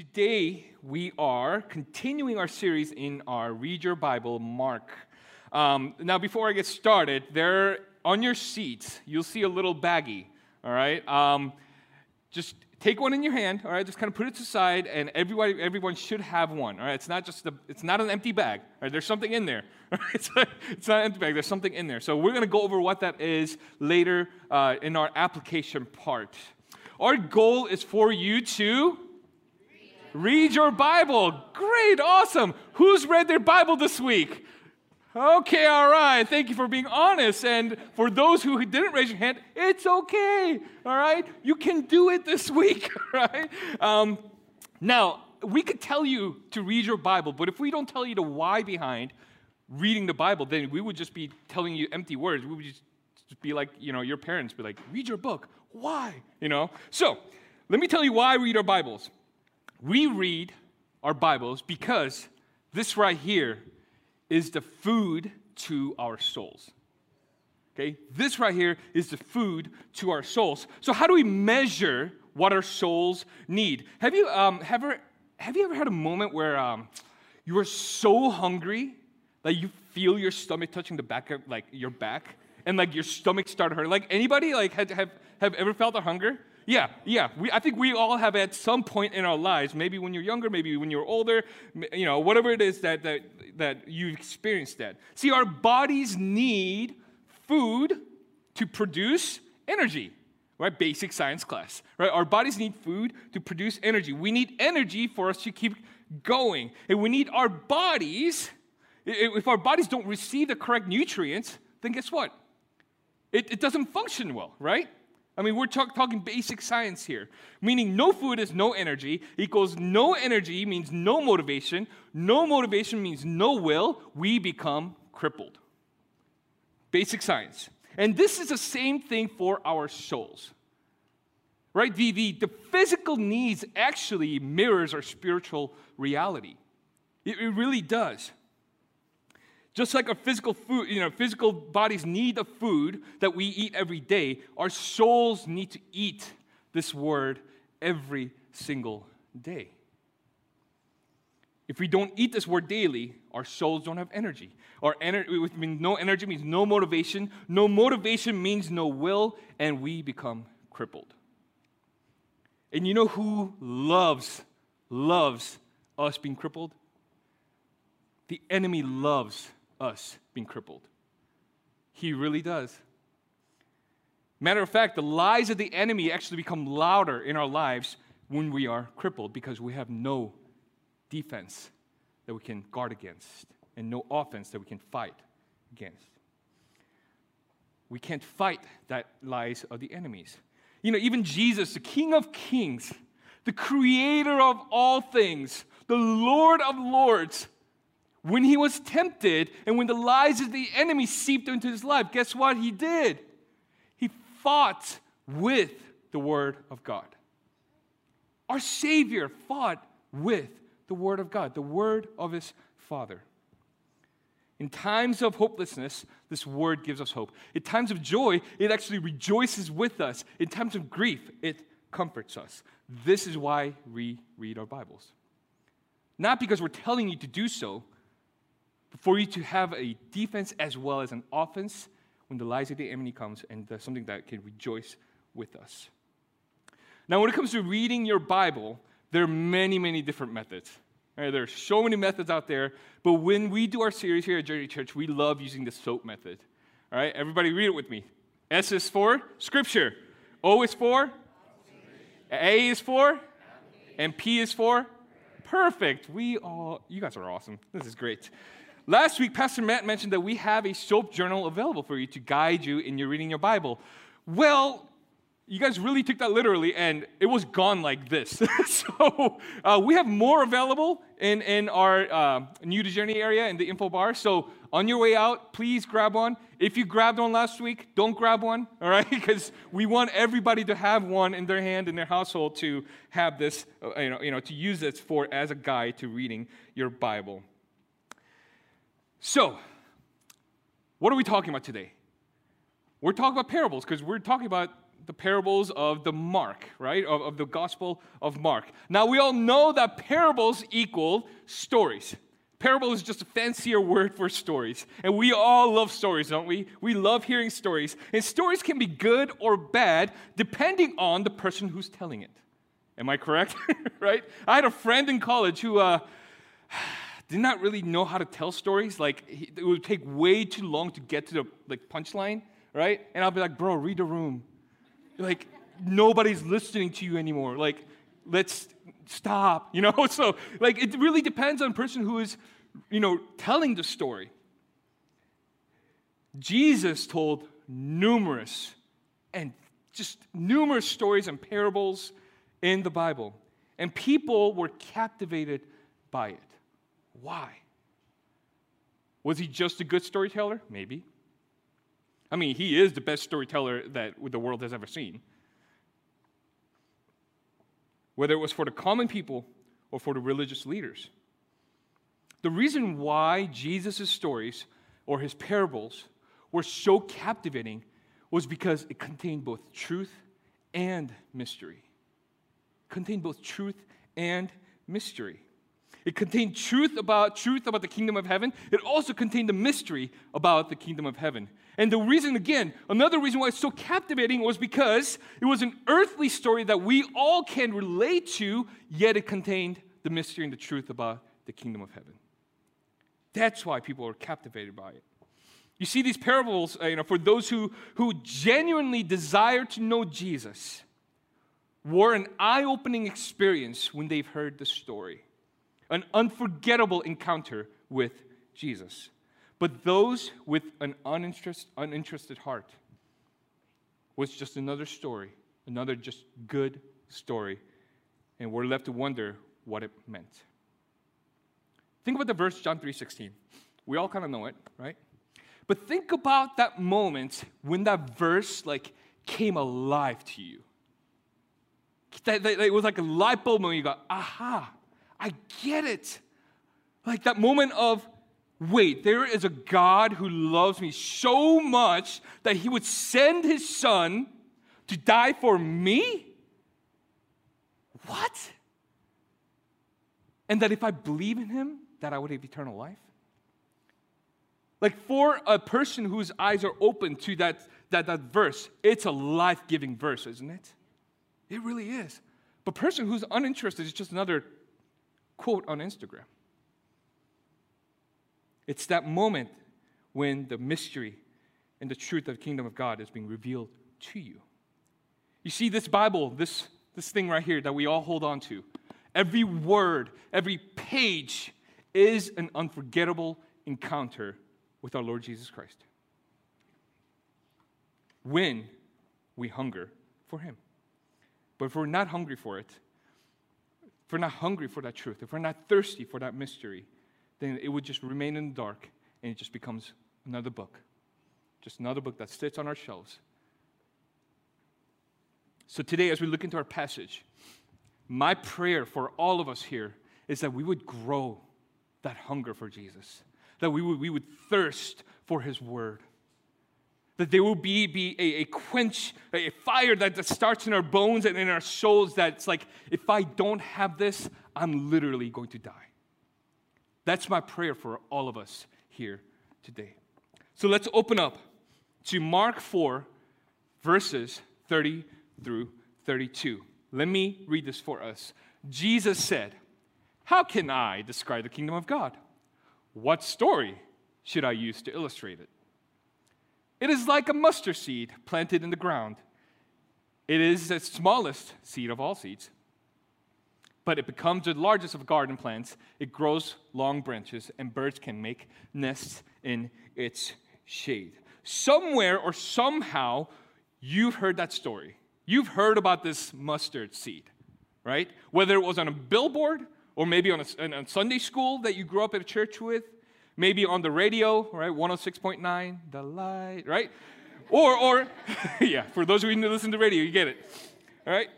Today, we are continuing our series in our Read Your Bible, Mark. Um, now, before I get started, there on your seats, you'll see a little baggie, all right? Um, just take one in your hand, all right? Just kind of put it aside, and everybody, everyone should have one, all right? It's not just a, it's not an empty bag, all right? There's something in there. it's, it's not an empty bag, there's something in there. So we're going to go over what that is later uh, in our application part. Our goal is for you to read your Bible. Great, awesome. Who's read their Bible this week? Okay, all right. Thank you for being honest. And for those who didn't raise your hand, it's okay. All right, you can do it this week. Right. Um, now we could tell you to read your Bible, but if we don't tell you the why behind reading the Bible, then we would just be telling you empty words. We would just be like, you know, your parents be like, read your book. Why? You know? So, let me tell you why we read our Bibles. We read our Bibles because this right here is the food to our souls. Okay? This right here is the food to our souls. So, how do we measure what our souls need? Have you, um, ever, have you ever had a moment where um, you are so hungry that you feel your stomach touching the back of like your back and like your stomach started hurting? Like anybody like have, have, have ever felt a hunger? Yeah, yeah. We, I think we all have at some point in our lives, maybe when you're younger, maybe when you're older, you know, whatever it is that, that, that you've experienced that. See, our bodies need food to produce energy, right? Basic science class, right? Our bodies need food to produce energy. We need energy for us to keep going. And we need our bodies, if our bodies don't receive the correct nutrients, then guess what? It, it doesn't function well, right? I mean, we're talk, talking basic science here, meaning no food is no energy, equals no energy means no motivation, no motivation means no will, we become crippled. Basic science. And this is the same thing for our souls. Right? The, the, the physical needs actually mirrors our spiritual reality. It, it really does. Just like our physical food, you know, physical bodies need the food that we eat every day, our souls need to eat this word every single day. If we don't eat this word daily, our souls don't have energy. Our energy, means no energy means no motivation. No motivation means no will, and we become crippled. And you know who loves, loves us being crippled? The enemy loves us being crippled. He really does. Matter of fact, the lies of the enemy actually become louder in our lives when we are crippled because we have no defense that we can guard against and no offense that we can fight against. We can't fight that lies of the enemies. You know, even Jesus, the King of Kings, the creator of all things, the Lord of Lords, when he was tempted and when the lies of the enemy seeped into his life, guess what he did? He fought with the Word of God. Our Savior fought with the Word of God, the Word of His Father. In times of hopelessness, this Word gives us hope. In times of joy, it actually rejoices with us. In times of grief, it comforts us. This is why we read our Bibles. Not because we're telling you to do so, for you to have a defense as well as an offense when the lies of the enemy comes and something that can rejoice with us. Now, when it comes to reading your Bible, there are many, many different methods. Right? There are so many methods out there, but when we do our series here at Journey Church, we love using the SOAP method. All right, everybody read it with me. S is for Scripture. O is for? A is for? And P is for? Perfect. We all, you guys are awesome. This is great. Last week, Pastor Matt mentioned that we have a soap journal available for you to guide you in your reading your Bible. Well, you guys really took that literally, and it was gone like this. so uh, we have more available in, in our uh, New to Journey area in the info bar. So on your way out, please grab one. If you grabbed one last week, don't grab one, all right? Because we want everybody to have one in their hand in their household to have this, uh, you know, you know, to use this for as a guide to reading your Bible. So, what are we talking about today? We're talking about parables because we're talking about the parables of the Mark, right? Of, of the Gospel of Mark. Now, we all know that parables equal stories. Parable is just a fancier word for stories. And we all love stories, don't we? We love hearing stories. And stories can be good or bad depending on the person who's telling it. Am I correct? right? I had a friend in college who uh, did not really know how to tell stories. Like, it would take way too long to get to the like punchline, right? And I'll be like, bro, read the room. Like, nobody's listening to you anymore. Like, let's stop, you know? So, like, it really depends on person who is, you know, telling the story. Jesus told numerous and just numerous stories and parables in the Bible, and people were captivated by it. Why? Was he just a good storyteller? Maybe. I mean, he is the best storyteller that the world has ever seen whether it was for the common people or for the religious leaders. The reason why Jesus' stories or his parables were so captivating was because it contained both truth and mystery. It contained both truth and mystery. It contained truth about truth about the kingdom of heaven. It also contained the mystery about the kingdom of heaven. And the reason, again, another reason why it's so captivating was because it was an earthly story that we all can relate to, yet it contained the mystery and the truth about the kingdom of heaven. That's why people are captivated by it. You see, these parables, uh, you know, for those who, who genuinely desire to know Jesus, were an eye opening experience when they've heard the story an unforgettable encounter with Jesus. But those with an uninterest, uninterested heart was just another story, another just good story, and we're left to wonder what it meant. Think about the verse John 3:16. We all kind of know it, right? But think about that moment when that verse like came alive to you. That, that, that it was like a light bulb moment. You go, aha, I get it. Like that moment of, wait, there is a God who loves me so much that he would send his son to die for me? What? And that if I believe in him, that I would have eternal life? Like for a person whose eyes are open to that, that, that verse, it's a life giving verse, isn't it? It really is. But person who's uninterested is just another quote on Instagram. It's that moment when the mystery and the truth of the kingdom of God is being revealed to you. You see, this Bible, this, this thing right here that we all hold on to, every word, every page is an unforgettable encounter with our Lord Jesus Christ. When we hunger for Him. But if we're not hungry for it, if we're not hungry for that truth, if we're not thirsty for that mystery, then it would just remain in the dark and it just becomes another book. Just another book that sits on our shelves. So today, as we look into our passage, my prayer for all of us here is that we would grow that hunger for Jesus, that we would, we would thirst for his word, that there will be, be a, a quench, a fire that, that starts in our bones and in our souls that's like, if I don't have this, I'm literally going to die. That's my prayer for all of us here today. So let's open up to Mark 4, verses 30 through 32. Let me read this for us. Jesus said, How can I describe the kingdom of God? What story should I use to illustrate it? It is like a mustard seed planted in the ground. It is the smallest seed of all seeds, but it becomes the largest of garden plants. It grows long branches, and birds can make nests in its shade. Somewhere or somehow, you've heard that story. You've heard about this mustard seed, right? Whether it was on a billboard or maybe on a, a Sunday school that you grew up at a church with, maybe on the radio, right? 106.9, the light, right? Or, or, yeah, for those of you who listen to radio, you get it, all right?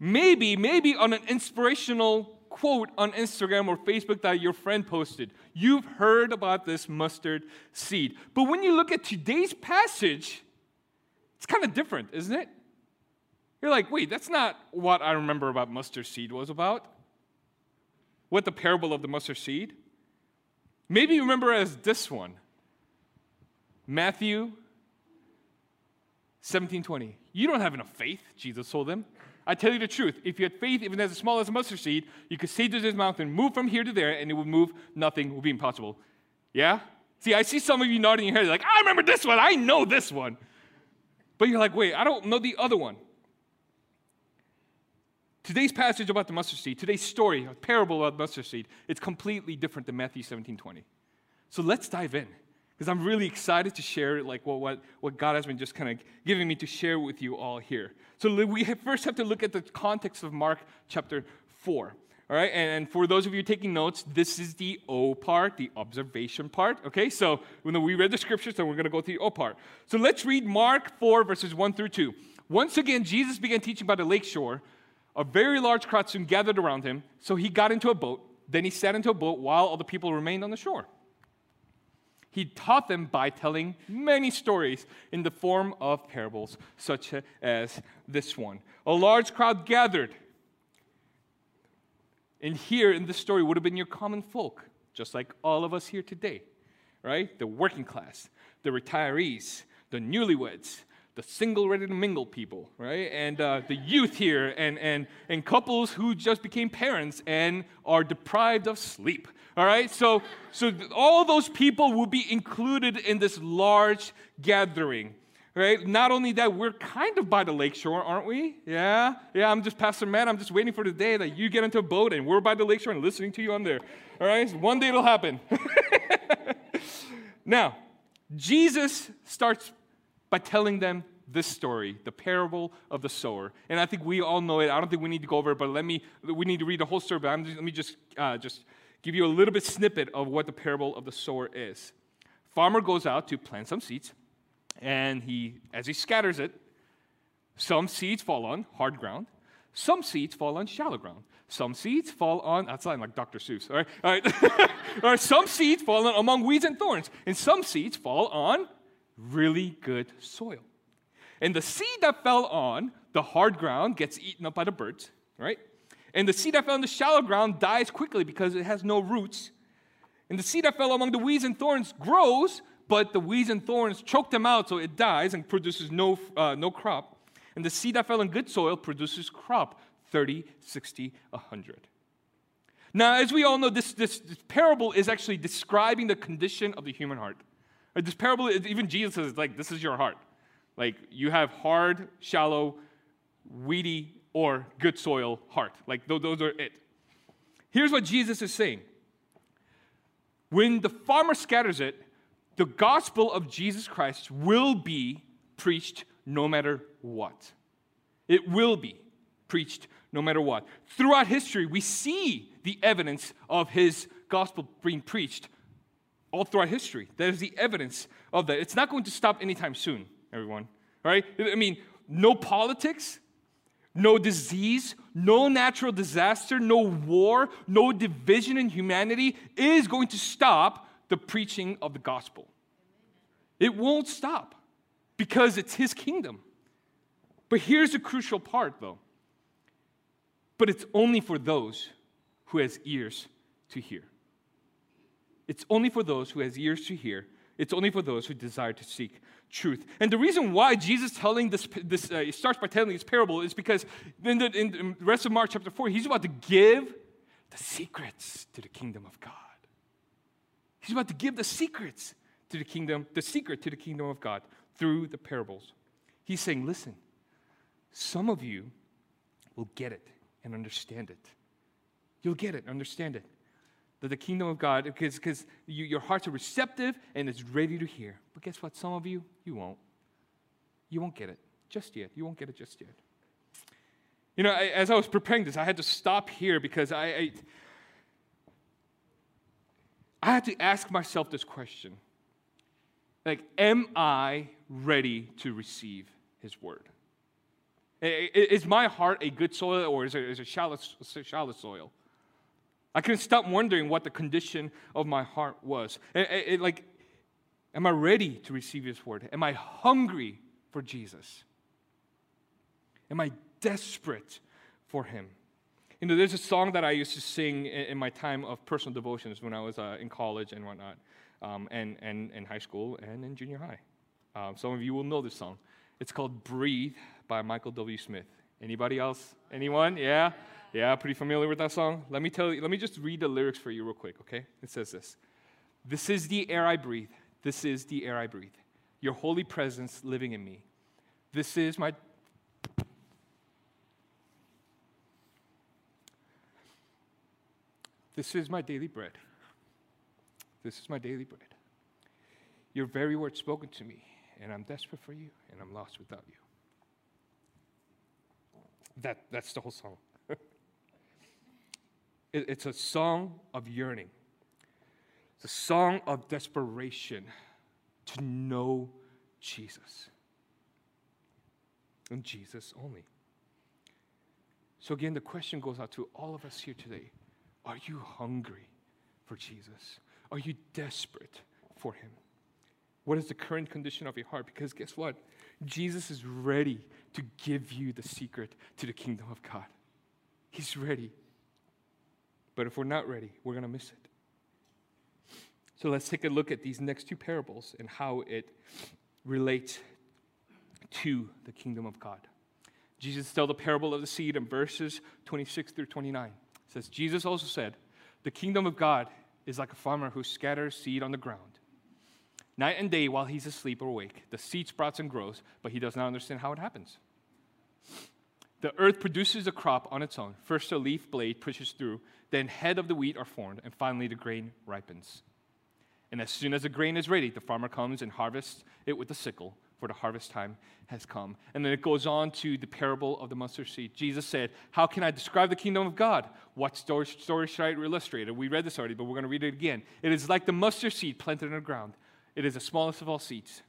Maybe, maybe on an inspirational quote on Instagram or Facebook that your friend posted. You've heard about this mustard seed. But when you look at today's passage, it's kind of different, isn't it? You're like, wait, that's not what I remember about mustard seed was about. What the parable of the mustard seed? Maybe you remember as this one. Matthew 17 20. You don't have enough faith, Jesus told them. I tell you the truth. If you had faith, even as small as a mustard seed, you could say to this mountain, move from here to there, and it would move. Nothing will be impossible. Yeah? See, I see some of you nodding your head like, I remember this one. I know this one. But you're like, wait, I don't know the other one. Today's passage about the mustard seed, today's story, a parable about mustard seed, it's completely different than Matthew 17 20. So let's dive in because I'm really excited to share like what, what, what God has been just kind of giving me to share with you all here. So we have, first have to look at the context of Mark chapter 4. All right, and, for those of you taking notes, this is the O part, the observation part. Okay, so when we read the scriptures, then we're going to go to the O part. So let's read Mark 4, verses 1 through 2. Once again, Jesus began teaching by the lake shore. A very large crowd soon gathered around him, so he got into a boat. Then he sat into a boat while all the people remained on the shore. He taught them by telling many stories in the form of parables, such as this one. A large crowd gathered. And here in this story would have been your common folk, just like all of us here today, right? The working class, the retirees, the newlyweds, the single ready to mingle people, right? And uh, the youth here, and, and, and couples who just became parents and are deprived of sleep, all right? So, so all those people will be included in this large gathering, right? Not only that, we're kind of by the lakeshore, aren't we? Yeah? Yeah, I'm just Pastor Matt. I'm just waiting for the day that you get into a boat and we're by the lakeshore and listening to you on there, all right? One day it'll happen. now, Jesus starts by telling them this story, the parable of the sower. And I think we all know it. I don't think we need to go over it, but let me, we need to read the whole story, but just, let me just, uh, just give you a little bit snippet of what the parable of the sower is. Farmer goes out to plant some seeds, and he, as he scatters it, some seeds fall on hard ground, some seeds fall on shallow ground. Some seeds fall on, that's like Dr. Seuss, all right? All right. all right some seeds fall on among weeds and thorns, and some seeds fall on really good soil. And the seed that fell on the hard ground gets eaten up by the birds, right? And the seed that fell on the shallow ground dies quickly because it has no roots. And the seed that fell among the weeds and thorns grows, but the weeds and thorns choke them out, so it dies and produces no, uh, no crop. And the seed that fell in good soil produces crop 30, 60, 100. Now, as we all know, this, this, this parable is actually describing the condition of the human heart. This parable, even Jesus says, it's like, this is your heart. Like, you have hard, shallow, weedy, or good soil heart. Like, those are it. Here's what Jesus is saying When the farmer scatters it, the gospel of Jesus Christ will be preached no matter what. It will be preached no matter what. Throughout history, we see the evidence of his gospel being preached all throughout history. There's the evidence of that. It's not going to stop anytime soon, everyone. Right? I mean, no politics, no disease, no natural disaster, no war, no division in humanity is going to stop the preaching of the gospel. It won't stop because it's his kingdom. But here's the crucial part though. But it's only for those who has ears to hear. It's only for those who has ears to hear. It's only for those who desire to seek truth. And the reason why Jesus telling this, this uh, starts by telling this parable is because in the, in the rest of Mark chapter 4, he's about to give the secrets to the kingdom of God. He's about to give the secrets to the kingdom, the secret to the kingdom of God through the parables. He's saying, listen, some of you will get it and understand it. You'll get it, understand it that the kingdom of God, because, you, your hearts are receptive and it's ready to hear. But guess what? Some of you, you won't. You won't get it just yet. You won't get it just yet. You know, I, as I was preparing this, I had to stop here because I, I, I had to ask myself this question. Like, am I ready to receive his word? Is my heart a good soil or is it, is it shallow, shallow soil? I couldn't stop wondering what the condition of my heart was. It, it, like, am I ready to receive His word? Am I hungry for Jesus? Am I desperate for Him. You know, there's a song that I used to sing in, in my time of personal devotions when I was uh, in college and whatnot, um, and, and in high school and in junior high. Um, some of you will know this song. It's called Breathe by Michael W. Smith. Anybody else? Anyone? Yeah? Yeah, pretty familiar with that song? Let me tell you, let me just read the lyrics for you real quick, okay? It says this This is the air I breathe. This is the air I breathe. Your holy presence living in me. This is my. This is my daily bread. This is my daily bread. Your very word spoken to me, and I'm desperate for you, and I'm lost without you. That, that's the whole song. It, it's a song of yearning, it's a song of desperation to know Jesus and Jesus only. So, again, the question goes out to all of us here today Are you hungry for Jesus? Are you desperate for Him? What is the current condition of your heart? Because guess what? Jesus is ready to give you the secret to the kingdom of God. He's ready. But if we're not ready, we're going to miss it. So let's take a look at these next two parables and how it relates to the kingdom of God. Jesus tells the parable of the seed in verses 26 through 29. It says, Jesus also said, The kingdom of God is like a farmer who scatters seed on the ground. Night and day, while he's asleep or awake, the seed sprouts and grows, but he does not understand how it happens. The earth produces a crop on its own. First, a leaf blade pushes through, then, head of the wheat are formed, and finally, the grain ripens. And as soon as the grain is ready, the farmer comes and harvests it with a sickle, for the harvest time has come. And then it goes on to the parable of the mustard seed. Jesus said, How can I describe the kingdom of God? What story, story should I illustrate? We read this already, but we're going to read it again. It is like the mustard seed planted in the ground, it is the smallest of all seeds.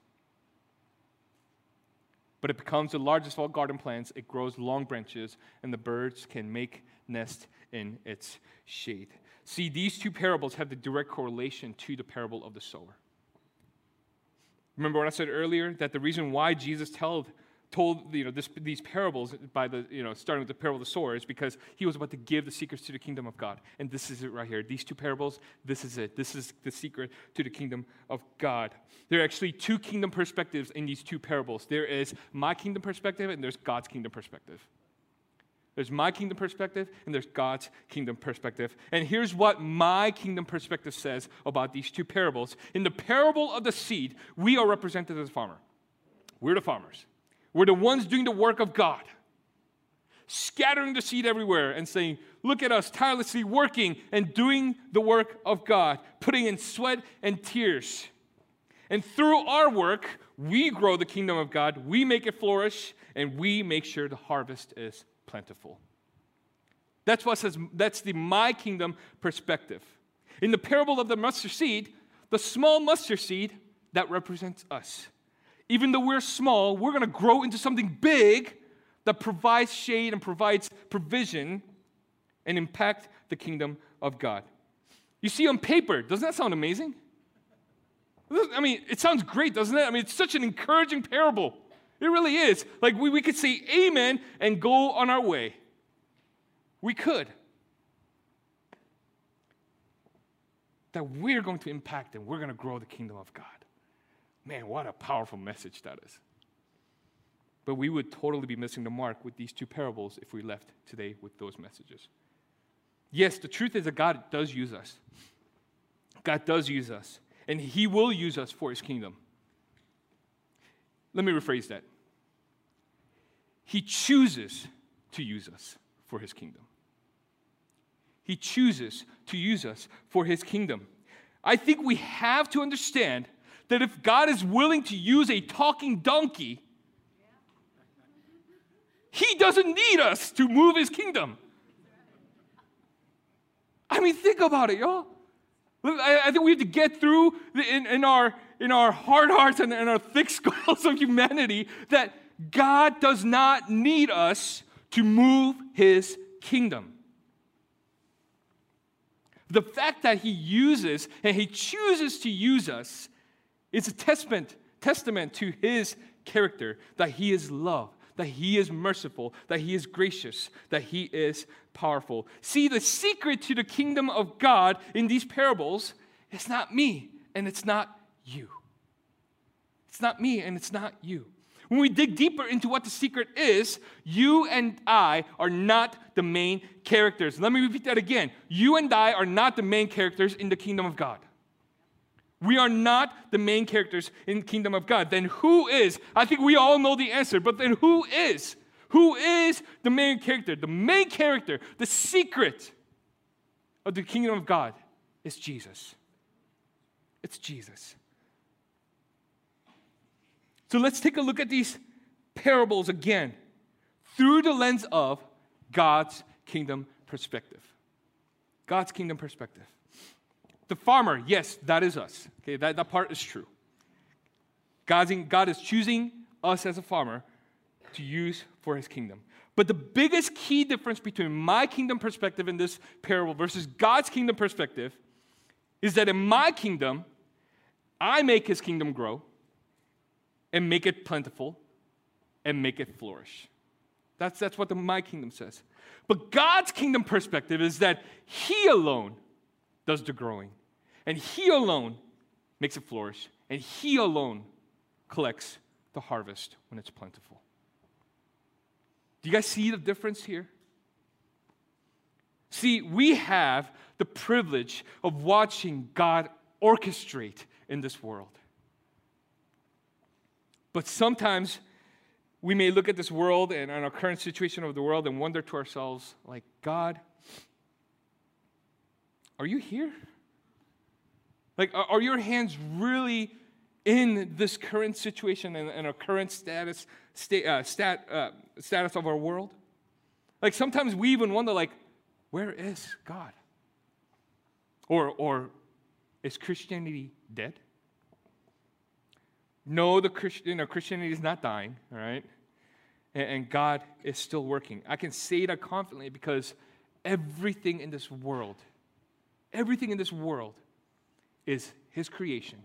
But it becomes the largest of all garden plants. It grows long branches, and the birds can make nest in its shade. See, these two parables have the direct correlation to the parable of the sower. Remember what I said earlier? That the reason why Jesus told, told you know, this, these parables by the, you know, starting with the parable of the sower is because he was about to give the secrets to the kingdom of God. And this is it right here. These two parables, this is it. This is the secret to the kingdom of God. There are actually two kingdom perspectives in these two parables. There is my kingdom perspective and there's God's kingdom perspective. There's my kingdom perspective and there's God's kingdom perspective. And here's what my kingdom perspective says about these two parables. In the parable of the seed, we are represented as a farmer. We're the farmers. We're the ones doing the work of God, scattering the seed everywhere and saying, Look at us tirelessly working and doing the work of God, putting in sweat and tears. And through our work, we grow the kingdom of God, we make it flourish, and we make sure the harvest is plentiful. That's what says, that's the my kingdom perspective. In the parable of the mustard seed, the small mustard seed that represents us. Even though we're small, we're going to grow into something big that provides shade and provides provision and impact the kingdom of God. You see, on paper, doesn't that sound amazing? I mean, it sounds great, doesn't it? I mean, it's such an encouraging parable. It really is. Like we, we could say amen and go on our way. We could. That we're going to impact and we're going to grow the kingdom of God. Man, what a powerful message that is. But we would totally be missing the mark with these two parables if we left today with those messages. Yes, the truth is that God does use us. God does use us, and He will use us for His kingdom. Let me rephrase that. He chooses to use us for his kingdom. He chooses to use us for his kingdom. I think we have to understand that if God is willing to use a talking donkey, he doesn't need us to move his kingdom. I mean, think about it, y'all. I, think we have to get through in, in, our, in our hard hearts and in our thick skulls of humanity that God does not need us to move his kingdom. The fact that he uses and he chooses to use us is a testament, testament to his character that he is love, that He is merciful, that He is gracious, that He is powerful. See, the secret to the kingdom of God in these parables is not me and it's not you. It's not me and it's not you. When we dig deeper into what the secret is, you and I are not the main characters. Let me repeat that again. You and I are not the main characters in the kingdom of God. We are not the main characters in kingdom of God. Then who is? I think we all know the answer, but then who is? Who is the main character? The main character, the secret of the kingdom of God is Jesus. It's Jesus. So let's take a look at these parables again through the lens of God's kingdom perspective. God's kingdom perspective. The farmer, yes, that is us. Okay, that, that part is true. God's in, God is choosing us as a farmer to use for his kingdom. But the biggest key difference between my kingdom perspective in this parable versus God's kingdom perspective is that in my kingdom, I make his kingdom grow and make it plentiful and make it flourish. That's, that's what the, my kingdom says. But God's kingdom perspective is that he alone does the growing. And He alone makes it flourish, and He alone collects the harvest when it's plentiful. Do you guys see the difference here? See, we have the privilege of watching God orchestrate in this world. But sometimes we may look at this world and our current situation of the world and wonder to ourselves, like, God, are you here? Like, are your hands really in this current situation and, and our current status, sta- uh, stat, uh, status of our world? Like, sometimes we even wonder, like, where is God? Or, or is Christianity dead? No, the Christian, you know, Christianity is not dying, all right? And, and God is still working. I can say that confidently because everything in this world, everything in this world is his creation,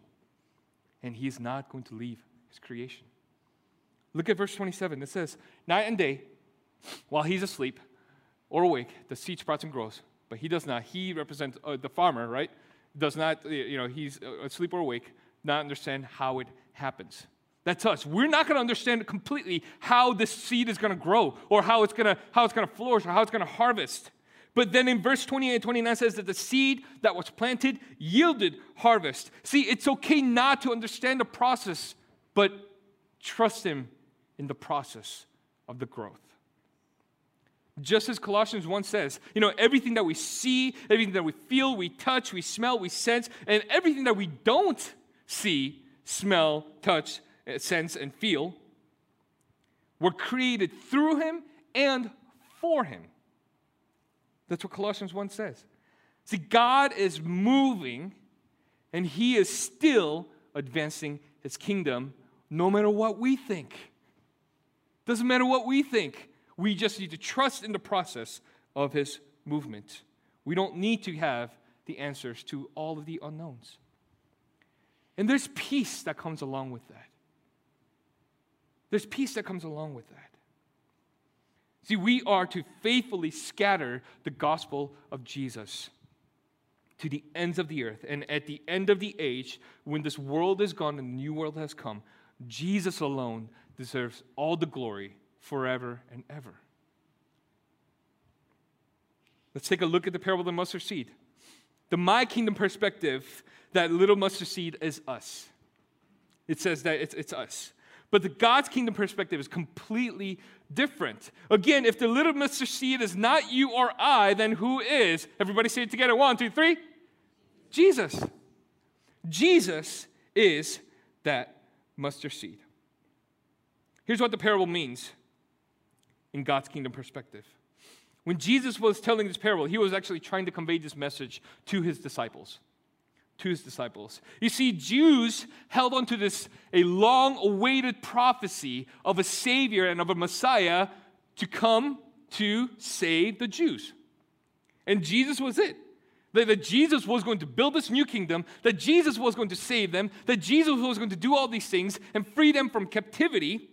and he is not going to leave his creation. Look at verse 27. It says, Night and day, while he's asleep or awake, the seed sprouts and grows, but he does not. He represents uh, the farmer, right? Does not, you know, he's uh, asleep or awake, not understand how it happens. That's us. We're not going to understand completely how this seed is going to grow or how it's going to how it's going to flourish or how it's going to harvest. But then in verse 28 and 29 says that the seed that was planted yielded harvest. See, it's okay not to understand the process, but trust Him in the process of the growth. Just as Colossians 1 says, you know, everything that we see, everything that we feel, we touch, we smell, we sense, and everything that we don't see, smell, touch, eh, sense, and feel, were created through Him and for Him. That's what Colossians 1 says. See, God is moving and He is still advancing His kingdom no matter what we think. Doesn't matter what we think. We just need to trust in the process of His movement. We don't need to have the answers to all of the unknowns. And there's peace that comes along with that. There's peace that comes along with that. See, we are to faithfully scatter the gospel of Jesus to the ends of the earth. And at the end of the age, when this world is gone and the new world has come, Jesus alone deserves all the glory forever and ever. Let's take a look at the parable of the mustard seed. The my kingdom perspective, that little mustard seed is us. It says that it's, it's us. But the God's kingdom perspective is completely different. Again, if the little mustard seed is not you or I, then who is? Everybody say it together. One, two, three. Jesus. Jesus is that mustard seed. Here's what the parable means in God's kingdom perspective. When Jesus was telling this parable, he was actually trying to convey this message to his disciples to his disciples. You see, Jews held on to this a long awaited prophecy of a Savior and of a Messiah to come to save the Jews. And Jesus was it. That, that Jesus was going to build this new kingdom, that Jesus was going to save them, that Jesus was going to do all these things and free them from captivity.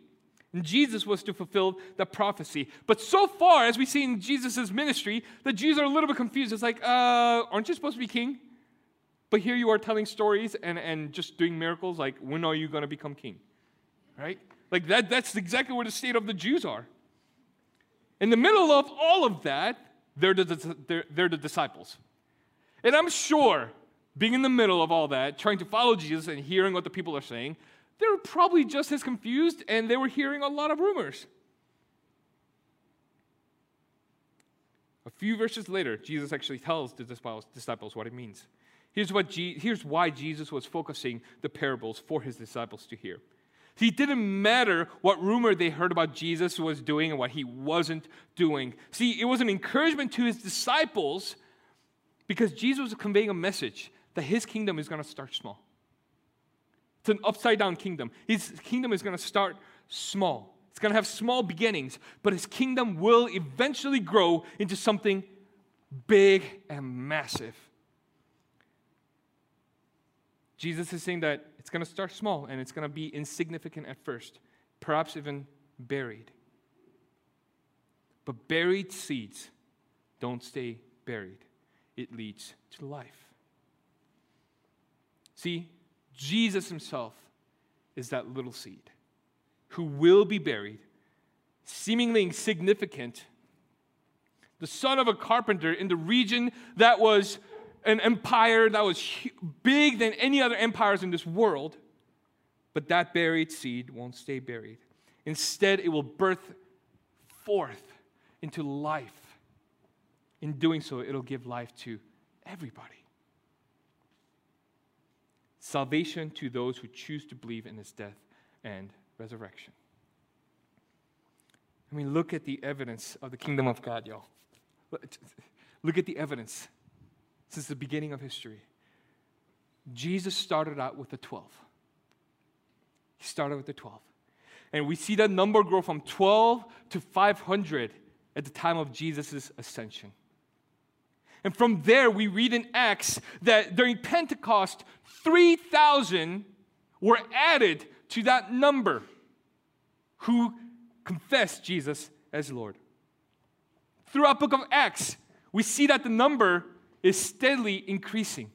And Jesus was to fulfill the prophecy. But so far, as we see in Jesus' ministry, the Jews are a little bit confused. It's like, uh, aren't you supposed to be king? But here you are telling stories and, and just doing miracles. Like, when are you going to become king? Right? Like, that, that's exactly where the state of the Jews are. In the middle of all of that, they're the, they're, they're the disciples. And I'm sure, being in the middle of all that, trying to follow Jesus and hearing what the people are saying, they were probably just as confused and they were hearing a lot of rumors. A few verses later, Jesus actually tells the disciples what it means. Here's, what Je- here's why Jesus was focusing the parables for his disciples to hear. He didn't matter what rumor they heard about Jesus was doing and what he wasn't doing. See, it was an encouragement to his disciples because Jesus was conveying a message that his kingdom is going to start small. It's an upside down kingdom. His kingdom is going to start small. It's going to have small beginnings, but his kingdom will eventually grow into something big and massive. Jesus is saying that it's going to start small and it's going to be insignificant at first, perhaps even buried. But buried seeds don't stay buried, it leads to life. See, Jesus himself is that little seed who will be buried, seemingly insignificant, the son of a carpenter in the region that was an empire that was big than any other empires in this world. But that buried seed won't stay buried. Instead, it will birth forth into life. In doing so, it'll give life to everybody salvation to those who choose to believe in his death and resurrection. I mean, look at the evidence of the kingdom of God, y'all. Look at the evidence since the beginning of history. Jesus started out with the 12. He started with the 12. And we see that number grow from 12 to 500 at the time of Jesus' ascension. And from there, we read in Acts that during Pentecost, 3,000 were added to that number who confessed Jesus as Lord. Throughout book of Acts, we see that the number is steadily increasing.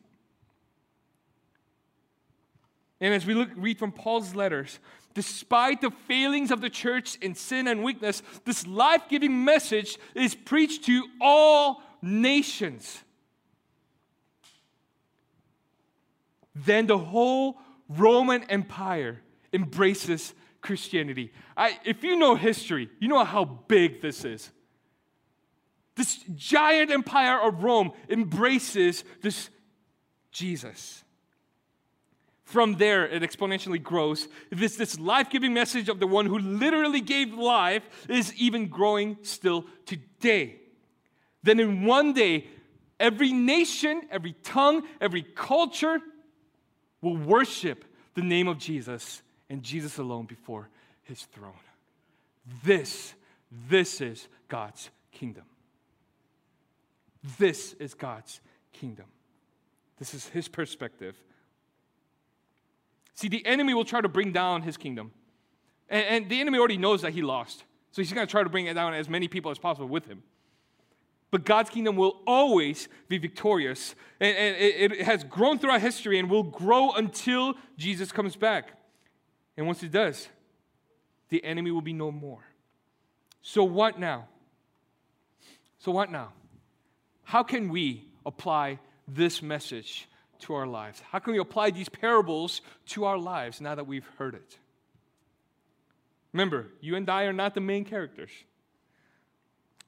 And as we look, read from Paul's letters, despite the failings of the church in sin and weakness, this life giving message is preached to all nations. Then the whole Roman Empire embraces Christianity. I, if you know history, you know how big this is. This giant empire of Rome embraces this Jesus. From there, it exponentially grows. This, this life giving message of the one who literally gave life is even growing still today. Then, in one day, every nation, every tongue, every culture will worship the name of Jesus and Jesus alone before his throne. This, this is God's kingdom. This is God's kingdom. This is his perspective. See, the enemy will try to bring down his kingdom. And, and the enemy already knows that he lost. So he's going to try to bring it down as many people as possible with him. But God's kingdom will always be victorious. And, and it, it has grown throughout history and will grow until Jesus comes back. And once it does, the enemy will be no more. So, what now? So, what now? How can we apply this message to our lives? How can we apply these parables to our lives now that we've heard it? Remember, you and I are not the main characters.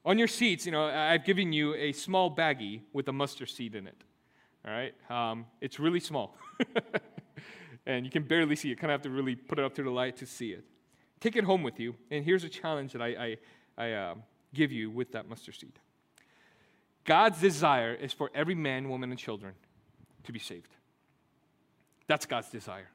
On your seats, you know, I've given you a small baggie with a mustard seed in it. All right? Um, it's really small. and you can barely see it. You kind of have to really put it up to the light to see it. Take it home with you. And here's a challenge that I, I, I uh, give you with that mustard seed. God's desire is for every man, woman, and children to be saved. That's God's desire.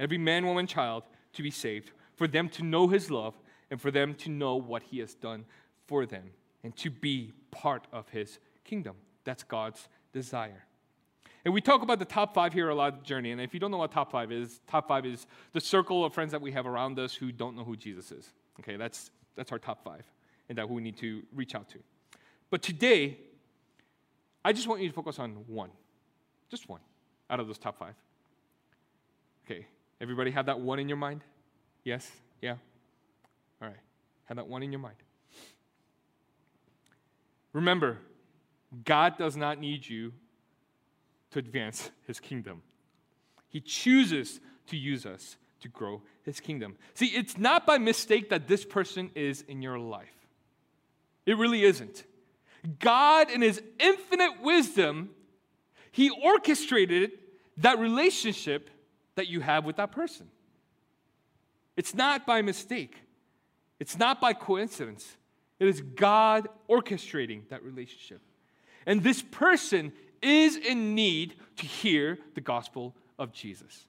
Every man, woman, child to be saved, for them to know His love, and for them to know what He has done for them, and to be part of His kingdom. That's God's desire. And we talk about the top five here a lot of the journey. And if you don't know what top five is, top five is the circle of friends that we have around us who don't know who Jesus is. Okay, that's, that's our top five, and that we need to reach out to. But today, I just want you to focus on one, just one out of those top five. Okay, everybody have that one in your mind? Yes? Yeah? All right, have that one in your mind. Remember, God does not need you to advance his kingdom. He chooses to use us to grow his kingdom. See, it's not by mistake that this person is in your life. It really isn't. God, in his infinite wisdom, he orchestrated that relationship that you have with that person. It's not by mistake, it's not by coincidence. It is God orchestrating that relationship. And this person is in need to hear the gospel of Jesus.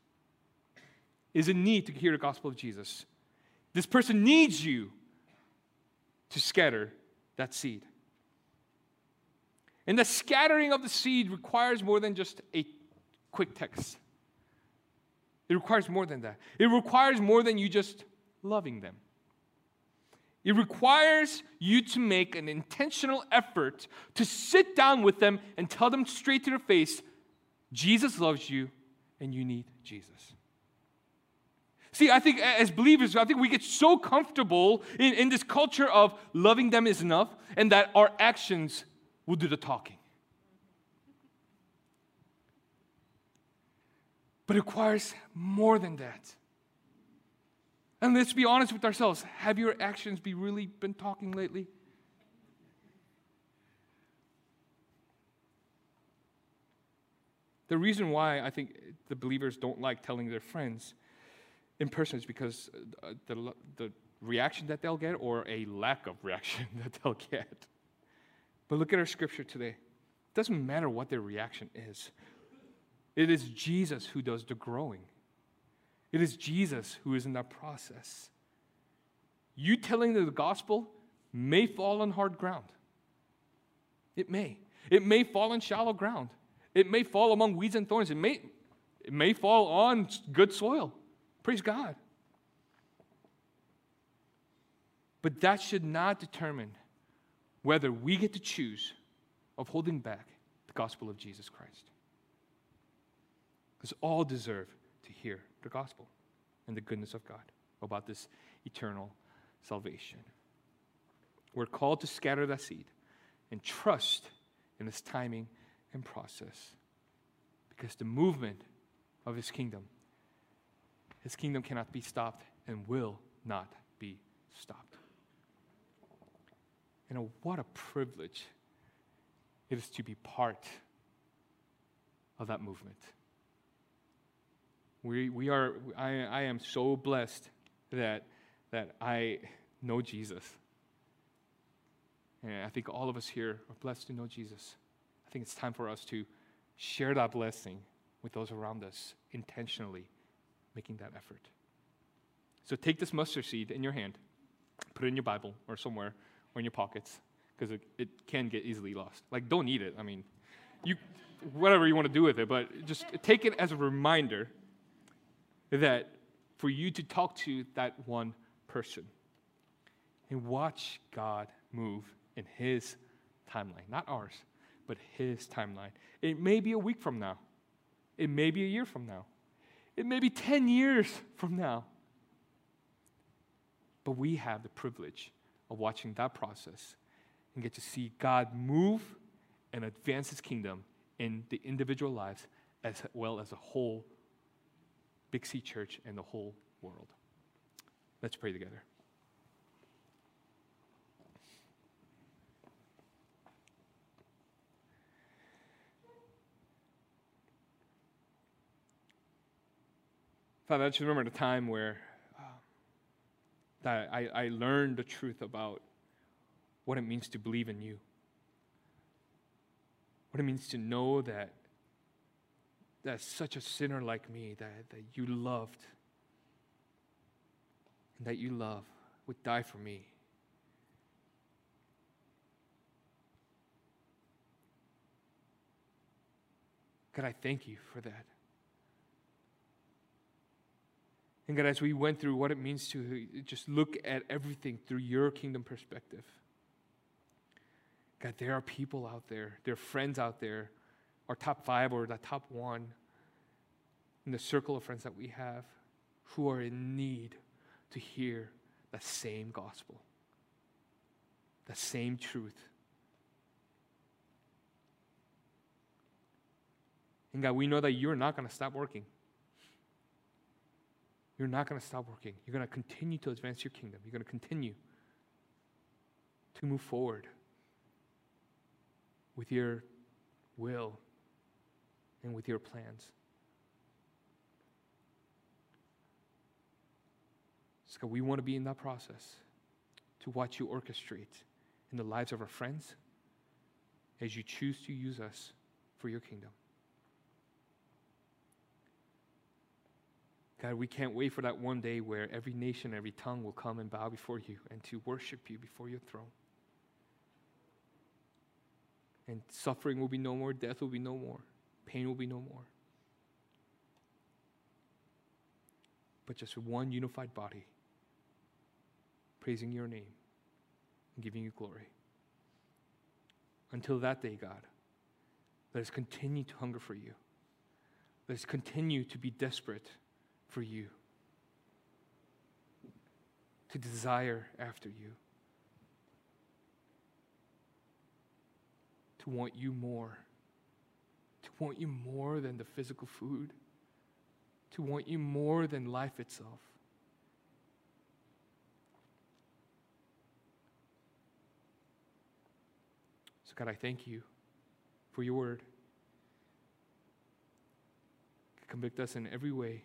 Is in need to hear the gospel of Jesus. This person needs you to scatter that seed. And the scattering of the seed requires more than just a quick text. It requires more than that. It requires more than you just loving them. It requires you to make an intentional effort to sit down with them and tell them straight to their face Jesus loves you and you need Jesus. See, I think as believers, I think we get so comfortable in, in this culture of loving them is enough and that our actions will do the talking. But it requires more than that. And let's be honest with ourselves. Have your actions be really been talking lately? The reason why I think the believers don't like telling their friends in person is because uh, the, the reaction that they'll get or a lack of reaction that they'll get. But look at our scripture today. It doesn't matter what their reaction is, it is Jesus who does the growing. It is Jesus who is in that process. You telling the gospel may fall on hard ground. It may. It may fall on shallow ground. It may fall among weeds and thorns. It may, it may fall on good soil. Praise God. But that should not determine whether we get to choose of holding back the gospel of Jesus Christ. Because all deserve to hear the gospel and the goodness of God about this eternal salvation. We're called to scatter that seed and trust in His timing and process because the movement of His kingdom, His kingdom cannot be stopped and will not be stopped. And what a privilege it is to be part of that movement. We, we are, I, I am so blessed that, that I know Jesus. And I think all of us here are blessed to know Jesus. I think it's time for us to share that blessing with those around us intentionally, making that effort. So take this mustard seed in your hand, put it in your Bible or somewhere or in your pockets, because it, it can get easily lost. Like, don't eat it. I mean, you, whatever you want to do with it, but just take it as a reminder that for you to talk to that one person and watch God move in His timeline, not ours, but His timeline. It may be a week from now, it may be a year from now, it may be 10 years from now. But we have the privilege of watching that process and get to see God move and advance His kingdom in the individual lives as well as a whole Big C Church, and the whole world. Let's pray together. Father, I just remember the time where that I, I learned the truth about what it means to believe in you. What it means to know that that such a sinner like me that, that you loved and that you love would die for me. God, I thank you for that. And God, as we went through what it means to just look at everything through your kingdom perspective, God, there are people out there, there are friends out there, our top five or the top one in the circle of friends that we have who are in need to hear that same gospel, that same truth. And God, we know that you're not going to stop working. You're not going to stop working. You're going to continue to advance your kingdom. You're going to continue to move forward with your will and with your plans. So we want to be in that process to watch you orchestrate in the lives of our friends as you choose to use us for your kingdom. God, we can't wait for that one day where every nation, every tongue will come and bow before you and to worship you before your throne. And suffering will be no more, death will be no more, pain will be no more. But just one unified body, praising your name and giving you glory. Until that day, God, let us continue to hunger for you. Let us continue to be desperate for you, to desire after you, to want you more, to want you more than the physical food, to want you more than life itself. So, God, I thank you for your word. Convict us in every way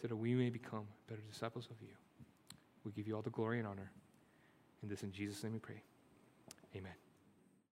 so that we may become better disciples of you. We give you all the glory and honor. And this in Jesus' name we pray. Amen.